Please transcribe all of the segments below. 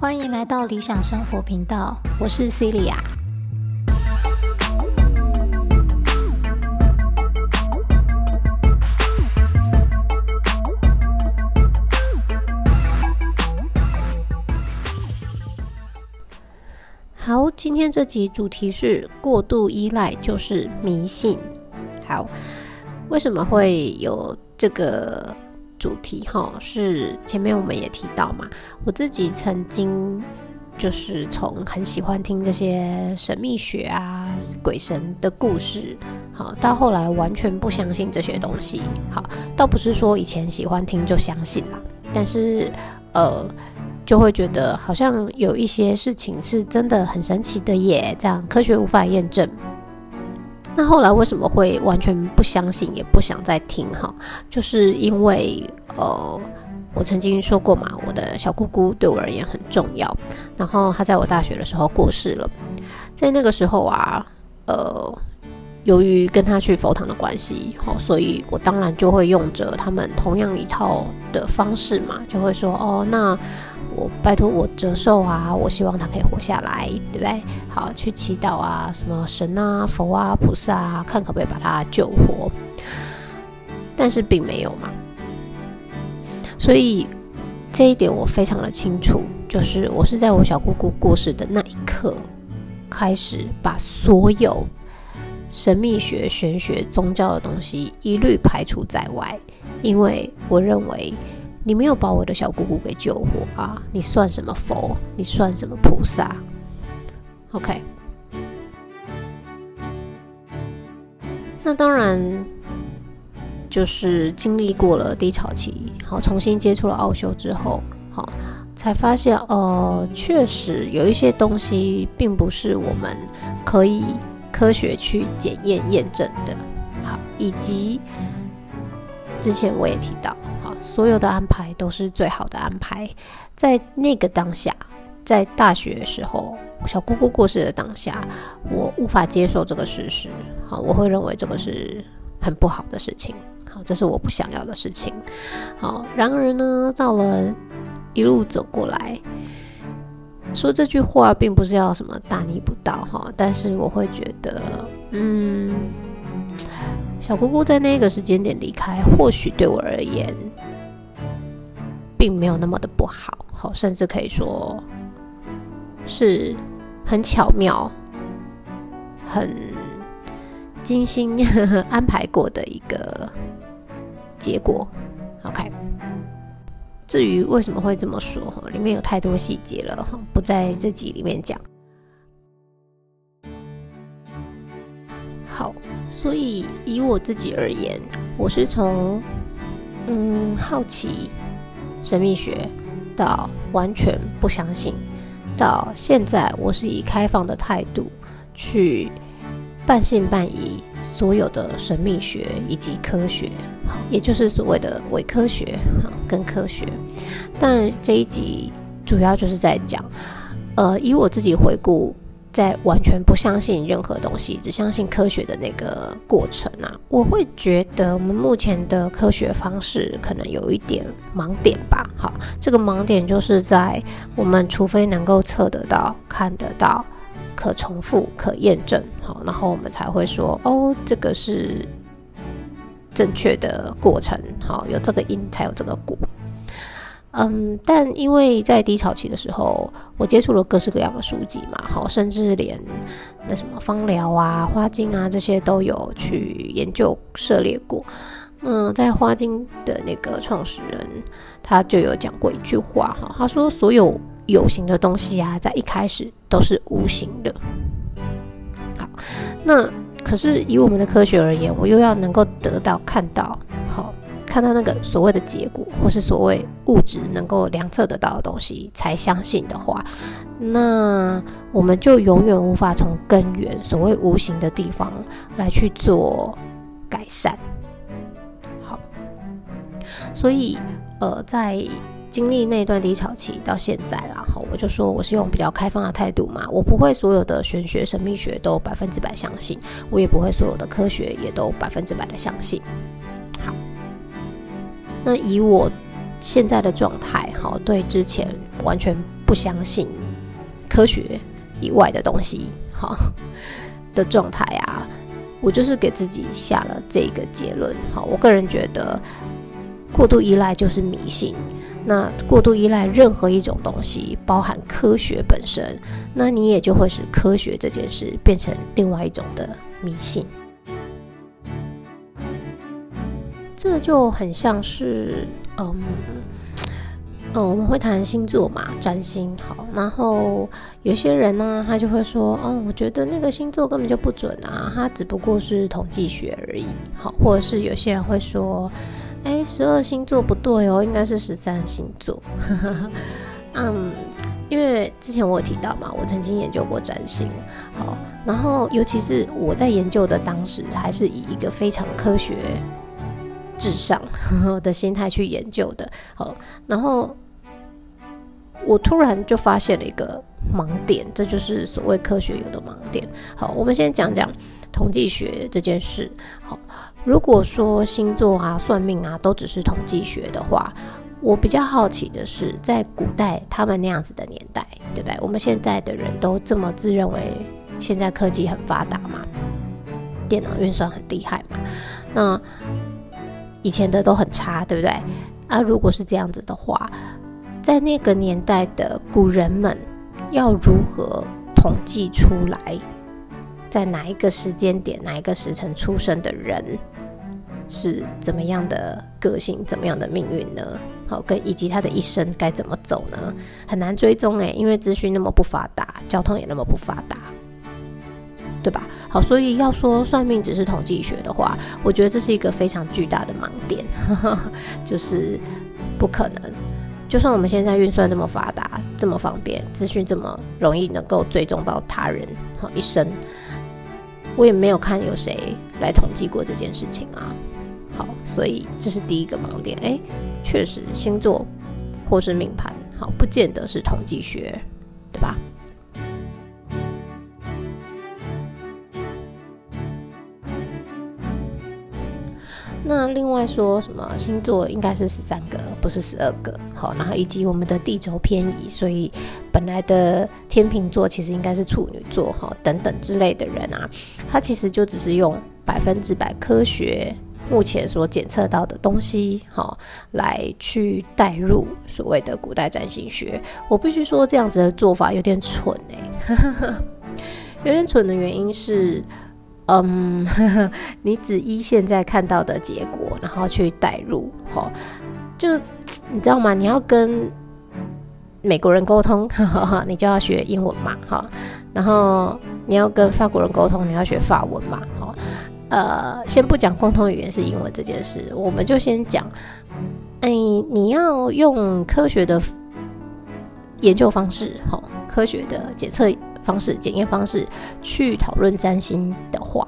欢迎来到理想生活频道，我是 Celia。好，今天这集主题是过度依赖就是迷信。好，为什么会有这个？主题哈是前面我们也提到嘛，我自己曾经就是从很喜欢听这些神秘学啊、鬼神的故事，好到后来完全不相信这些东西。好，倒不是说以前喜欢听就相信啦，但是呃就会觉得好像有一些事情是真的很神奇的耶，这样科学无法验证。那后来为什么会完全不相信，也不想再听哈？就是因为呃，我曾经说过嘛，我的小姑姑对我而言很重要。然后她在我大学的时候过世了，在那个时候啊，呃，由于跟他去佛堂的关系，好，所以我当然就会用着他们同样一套的方式嘛，就会说哦，那。我拜托我折寿啊！我希望他可以活下来，对不对？好，去祈祷啊，什么神啊、佛啊、菩萨啊，看可不可以把他救活。但是并没有嘛，所以这一点我非常的清楚，就是我是在我小姑姑过世的那一刻，开始把所有神秘学、玄学、宗教的东西一律排除在外，因为我认为。你没有把我的小姑姑给救活啊！你算什么佛？你算什么菩萨？OK。那当然，就是经历过了低潮期，好，重新接触了奥修之后，好，才发现，呃，确实有一些东西并不是我们可以科学去检验验证的。好，以及之前我也提到。所有的安排都是最好的安排，在那个当下，在大学的时候，小姑姑过世的当下，我无法接受这个事实。好，我会认为这个是很不好的事情。好，这是我不想要的事情。好，然而呢，到了一路走过来，说这句话并不是要什么大逆不道哈，但是我会觉得，嗯，小姑姑在那个时间点离开，或许对我而言。并没有那么的不好，好，甚至可以说是很巧妙、很精心 安排过的一个结果。OK，至于为什么会这么说，里面有太多细节了，不在这集里面讲。好，所以以我自己而言，我是从嗯好奇。神秘学到完全不相信，到现在我是以开放的态度去半信半疑所有的神秘学以及科学，也就是所谓的伪科学跟科学。但这一集主要就是在讲，呃，以我自己回顾。在完全不相信任何东西，只相信科学的那个过程啊，我会觉得我们目前的科学方式可能有一点盲点吧。好，这个盲点就是在我们除非能够测得到、看得到、可重复、可验证，好，然后我们才会说哦，这个是正确的过程。好，有这个因才有这个果。嗯，但因为在低潮期的时候，我接触了各式各样的书籍嘛，好，甚至连那什么芳疗啊、花精啊这些都有去研究涉猎过。嗯，在花精的那个创始人，他就有讲过一句话哈，他说所有有形的东西啊，在一开始都是无形的。好，那可是以我们的科学而言，我又要能够得到看到，好。看到那个所谓的结果，或是所谓物质能够量测得到的东西才相信的话，那我们就永远无法从根源所谓无形的地方来去做改善。好，所以呃，在经历那段低潮期到现在啦，哈，我就说我是用比较开放的态度嘛，我不会所有的玄学、神秘学都百分之百相信，我也不会所有的科学也都百分之百的相信。好，那以我现在的状态，好，对之前完全不相信科学以外的东西，好的状态啊，我就是给自己下了这个结论。好，我个人觉得过度依赖就是迷信。那过度依赖任何一种东西，包含科学本身，那你也就会使科学这件事变成另外一种的迷信。这就很像是，嗯，嗯，我们会谈星座嘛，占星好，然后有些人呢，他就会说，哦，我觉得那个星座根本就不准啊，它只不过是统计学而已，好，或者是有些人会说。哎，十二星座不对哦，应该是十三星座。嗯，因为之前我有提到嘛，我曾经研究过占星，好，然后尤其是我在研究的当时，还是以一个非常科学至上 的心态去研究的，好，然后我突然就发现了一个盲点，这就是所谓科学有的盲点。好，我们先讲讲统计学这件事，好。如果说星座啊、算命啊都只是统计学的话，我比较好奇的是，在古代他们那样子的年代，对不对？我们现在的人都这么自认为现在科技很发达嘛，电脑运算很厉害嘛，那以前的都很差，对不对？啊，如果是这样子的话，在那个年代的古人们要如何统计出来，在哪一个时间点、哪一个时辰出生的人？是怎么样的个性，怎么样的命运呢？好，跟以及他的一生该怎么走呢？很难追踪诶，因为资讯那么不发达，交通也那么不发达，对吧？好，所以要说算命只是统计学的话，我觉得这是一个非常巨大的盲点，就是不可能。就算我们现在运算这么发达，这么方便，资讯这么容易能够追踪到他人好一生，我也没有看有谁来统计过这件事情啊。好，所以这是第一个盲点。哎，确实，星座或是命盘，好，不见得是统计学，对吧？那另外说什么星座应该是十三个，不是十二个。好，然后以及我们的地轴偏移，所以本来的天秤座其实应该是处女座，哈，等等之类的人啊，他其实就只是用百分之百科学。目前所检测到的东西，哈，来去带入所谓的古代占星学，我必须说这样子的做法有点蠢哎，有点蠢的原因是，嗯，你只依现在看到的结果，然后去带入，哈，就你知道吗？你要跟美国人沟通，你就要学英文嘛，哈，然后你要跟法国人沟通，你要学法文嘛，哈。呃，先不讲共同语言是英文这件事，我们就先讲，哎，你要用科学的研究方式，哈，科学的检测方式、检验方式去讨论占星的话，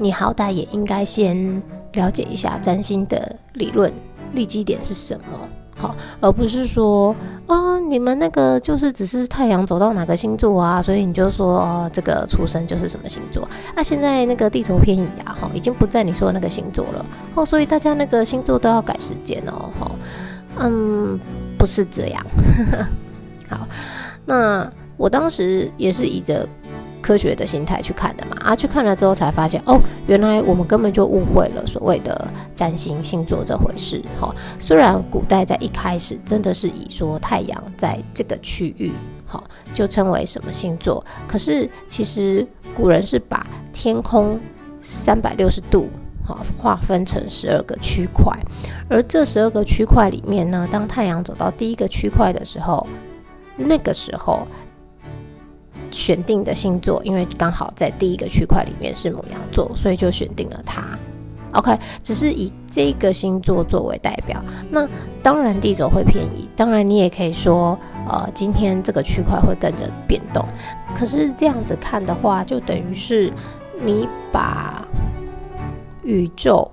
你好歹也应该先了解一下占星的理论立基点是什么。好，而不是说啊，你们那个就是只是太阳走到哪个星座啊，所以你就说，这个出生就是什么星座。那现在那个地球偏移啊，哈，已经不在你说的那个星座了哦，所以大家那个星座都要改时间哦，哈，嗯，不是这样。好，那我当时也是以着。科学的心态去看的嘛，啊，去看了之后才发现，哦，原来我们根本就误会了所谓的占星星座这回事。哈，虽然古代在一开始真的是以说太阳在这个区域，哈，就称为什么星座，可是其实古人是把天空三百六十度，哈，划分成十二个区块，而这十二个区块里面呢，当太阳走到第一个区块的时候，那个时候。选定的星座，因为刚好在第一个区块里面是母羊座，所以就选定了它。OK，只是以这个星座作为代表。那当然地轴会偏移，当然你也可以说，呃，今天这个区块会跟着变动。可是这样子看的话，就等于是你把宇宙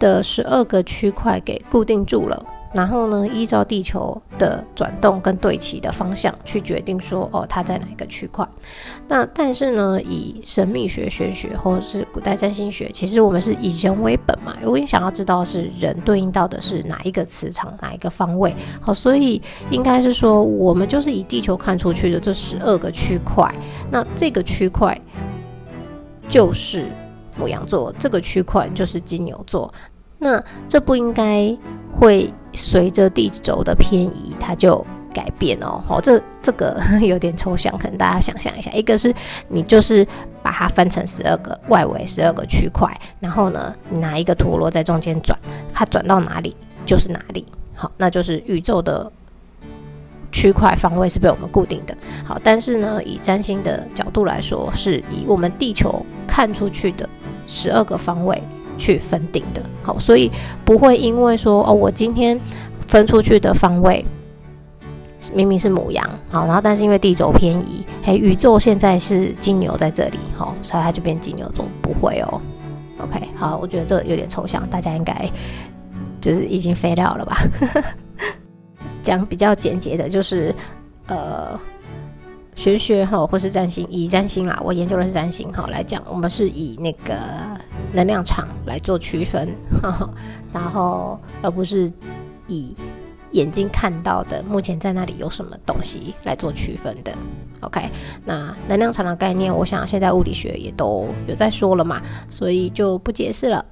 的十二个区块给固定住了。然后呢，依照地球的转动跟对齐的方向去决定说，哦，它在哪一个区块。那但是呢，以神秘学、玄学或者是古代占星学，其实我们是以人为本嘛。如果你想要知道是人对应到的是哪一个磁场、哪一个方位，好，所以应该是说，我们就是以地球看出去的这十二个区块，那这个区块就是牡羊座，这个区块就是金牛座。那这不应该会随着地轴的偏移，它就改变哦。好，这这个 有点抽象，可能大家想象一下。一个是你就是把它分成十二个外围十二个区块，然后呢，你拿一个陀螺在中间转，它转到哪里就是哪里。好，那就是宇宙的区块方位是被我们固定的。好，但是呢，以占星的角度来说，是以我们地球看出去的十二个方位。去分定的，好，所以不会因为说哦，我今天分出去的方位明明是母羊，好，然后但是因为地轴偏移，嘿，宇宙现在是金牛在这里，好，所以它就变金牛座，不会哦。OK，好，我觉得这有点抽象，大家应该就是已经飞掉了吧？讲比较简洁的，就是呃。玄学哈，或是占星，以占星啦，我研究的是占星哈来讲，我们是以那个能量场来做区分，然后而不是以眼睛看到的目前在那里有什么东西来做区分的。OK，那能量场的概念，我想现在物理学也都有在说了嘛，所以就不解释了。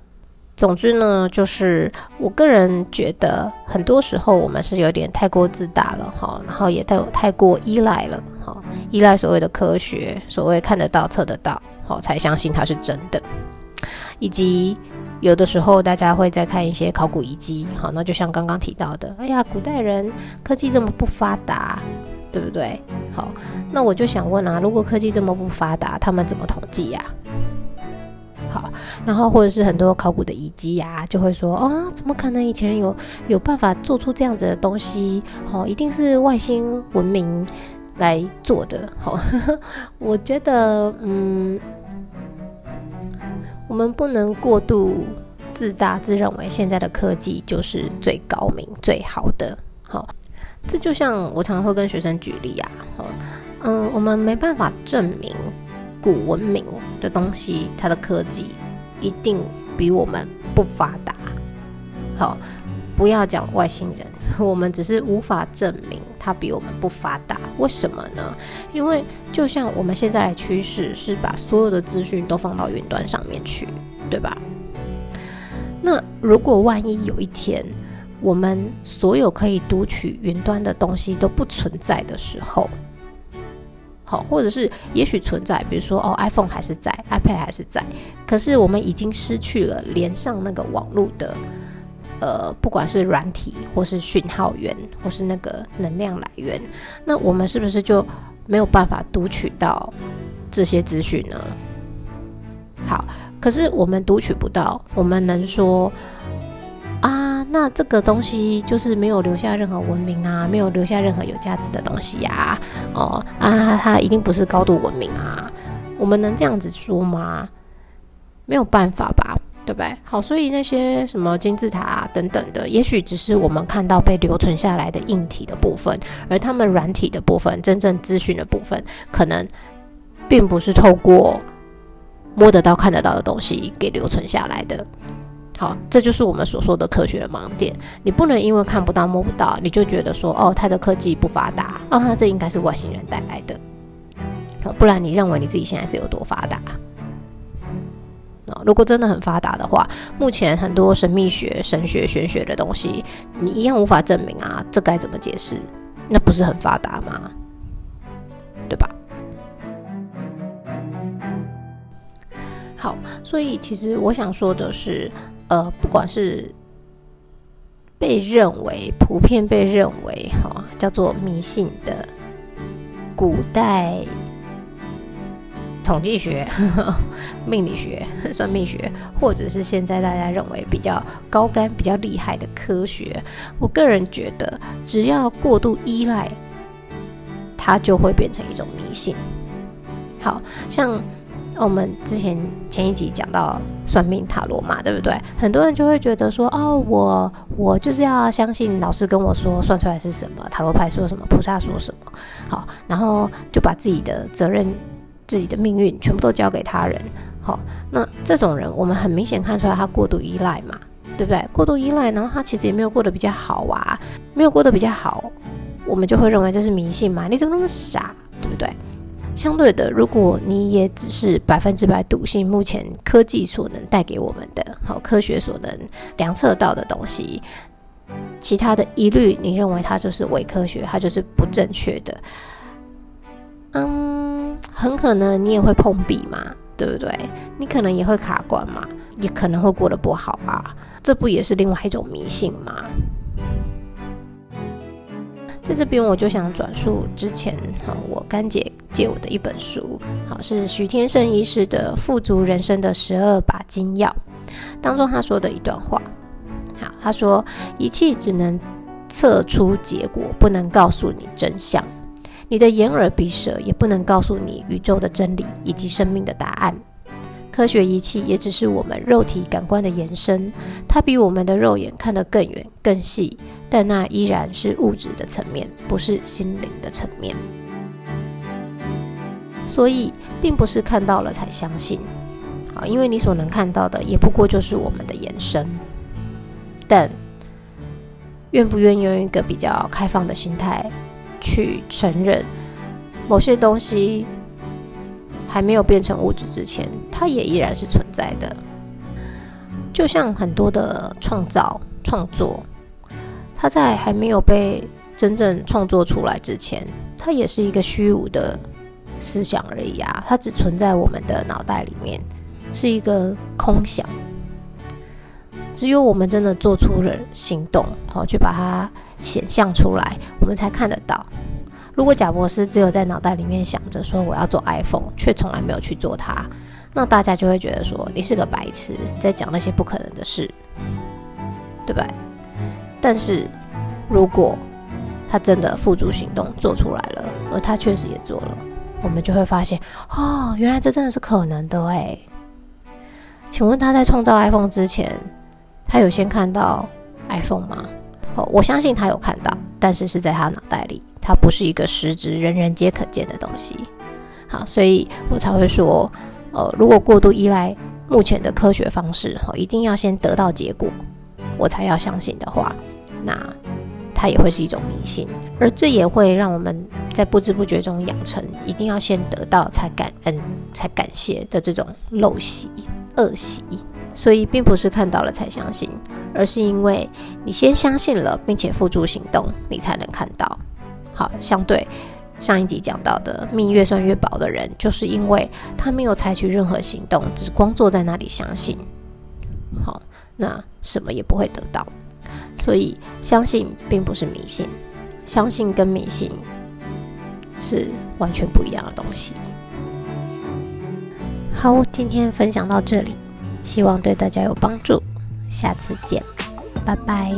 总之呢，就是我个人觉得，很多时候我们是有点太过自大了哈，然后也太太过依赖了哈，依赖所谓的科学，所谓看得到、测得到，好才相信它是真的。以及有的时候大家会在看一些考古遗迹，好，那就像刚刚提到的，哎呀，古代人科技这么不发达，对不对？好，那我就想问啊，如果科技这么不发达，他们怎么统计呀？好，然后或者是很多考古的遗迹呀，就会说啊，怎么可能以前有有办法做出这样子的东西？哦，一定是外星文明来做的。好，我觉得，嗯，我们不能过度自大，自认为现在的科技就是最高明、最好的。好，这就像我常常会跟学生举例啊，嗯，我们没办法证明。古文明的东西，它的科技一定比我们不发达。好，不要讲外星人，我们只是无法证明它比我们不发达。为什么呢？因为就像我们现在的趋势是把所有的资讯都放到云端上面去，对吧？那如果万一有一天，我们所有可以读取云端的东西都不存在的时候，好，或者是也许存在，比如说哦，iPhone 还是在，iPad 还是在，可是我们已经失去了连上那个网络的，呃，不管是软体或是讯号源或是那个能量来源，那我们是不是就没有办法读取到这些资讯呢？好，可是我们读取不到，我们能说啊？那这个东西就是没有留下任何文明啊，没有留下任何有价值的东西呀，哦啊，它一定不是高度文明啊，我们能这样子说吗？没有办法吧，对不对？好，所以那些什么金字塔啊等等的，也许只是我们看到被留存下来的硬体的部分，而他们软体的部分，真正资讯的部分，可能并不是透过摸得到、看得到的东西给留存下来的。好，这就是我们所说的科学的盲点。你不能因为看不到、摸不到，你就觉得说，哦，它的科技不发达啊，这应该是外星人带来的。不然你认为你自己现在是有多发达？如果真的很发达的话，目前很多神秘学、神学、玄学的东西，你一样无法证明啊，这该怎么解释？那不是很发达吗？对吧？好，所以其实我想说的是。呃，不管是被认为普遍被认为哈叫做迷信的古代统计学、命理学、算命学，或者是现在大家认为比较高干、比较厉害的科学，我个人觉得，只要过度依赖，它就会变成一种迷信。好像。我们之前前一集讲到算命塔罗嘛，对不对？很多人就会觉得说，哦，我我就是要相信老师跟我说算出来是什么，塔罗牌说什么，菩萨说什么，好，然后就把自己的责任、自己的命运全部都交给他人。好，那这种人，我们很明显看出来他过度依赖嘛，对不对？过度依赖，然后他其实也没有过得比较好啊，没有过得比较好，我们就会认为这是迷信嘛？你怎么那么傻，对不对？相对的，如果你也只是百分之百笃信目前科技所能带给我们的，好科学所能量测到的东西，其他的一律你认为它就是伪科学，它就是不正确的，嗯，很可能你也会碰壁嘛，对不对？你可能也会卡关嘛，也可能会过得不好啊，这不也是另外一种迷信吗？在这边我就想转述之前哈我干姐借我的一本书，好是徐天胜医师的《富足人生的十二把金钥》当中他说的一段话，好他说仪器只能测出结果，不能告诉你真相，你的眼耳鼻舌也不能告诉你宇宙的真理以及生命的答案。科学仪器也只是我们肉体感官的延伸，它比我们的肉眼看得更远、更细，但那依然是物质的层面，不是心灵的层面。所以，并不是看到了才相信，啊，因为你所能看到的，也不过就是我们的延伸。但，愿不愿意用一个比较开放的心态去承认某些东西？还没有变成物质之前，它也依然是存在的。就像很多的创造创作，它在还没有被真正创作出来之前，它也是一个虚无的思想而已啊！它只存在我们的脑袋里面，是一个空想。只有我们真的做出了行动，好去把它显象出来，我们才看得到。如果贾博士只有在脑袋里面想着说我要做 iPhone，却从来没有去做它，那大家就会觉得说你是个白痴，在讲那些不可能的事，对吧？但是如果他真的付诸行动做出来了，而他确实也做了，我们就会发现哦，原来这真的是可能的哎。请问他在创造 iPhone 之前，他有先看到 iPhone 吗？哦，我相信他有看到，但是是在他脑袋里。它不是一个实质、人人皆可见的东西，好，所以我才会说，呃，如果过度依赖目前的科学方式，哈，一定要先得到结果，我才要相信的话，那它也会是一种迷信，而这也会让我们在不知不觉中养成一定要先得到才感恩、才感谢的这种陋习、恶习。所以，并不是看到了才相信，而是因为你先相信了，并且付诸行动，你才能看到。好，相对上一集讲到的命越算越薄的人，就是因为他没有采取任何行动，只光坐在那里相信。好，那什么也不会得到。所以，相信并不是迷信，相信跟迷信是完全不一样的东西。好，今天分享到这里，希望对大家有帮助。下次见，拜拜。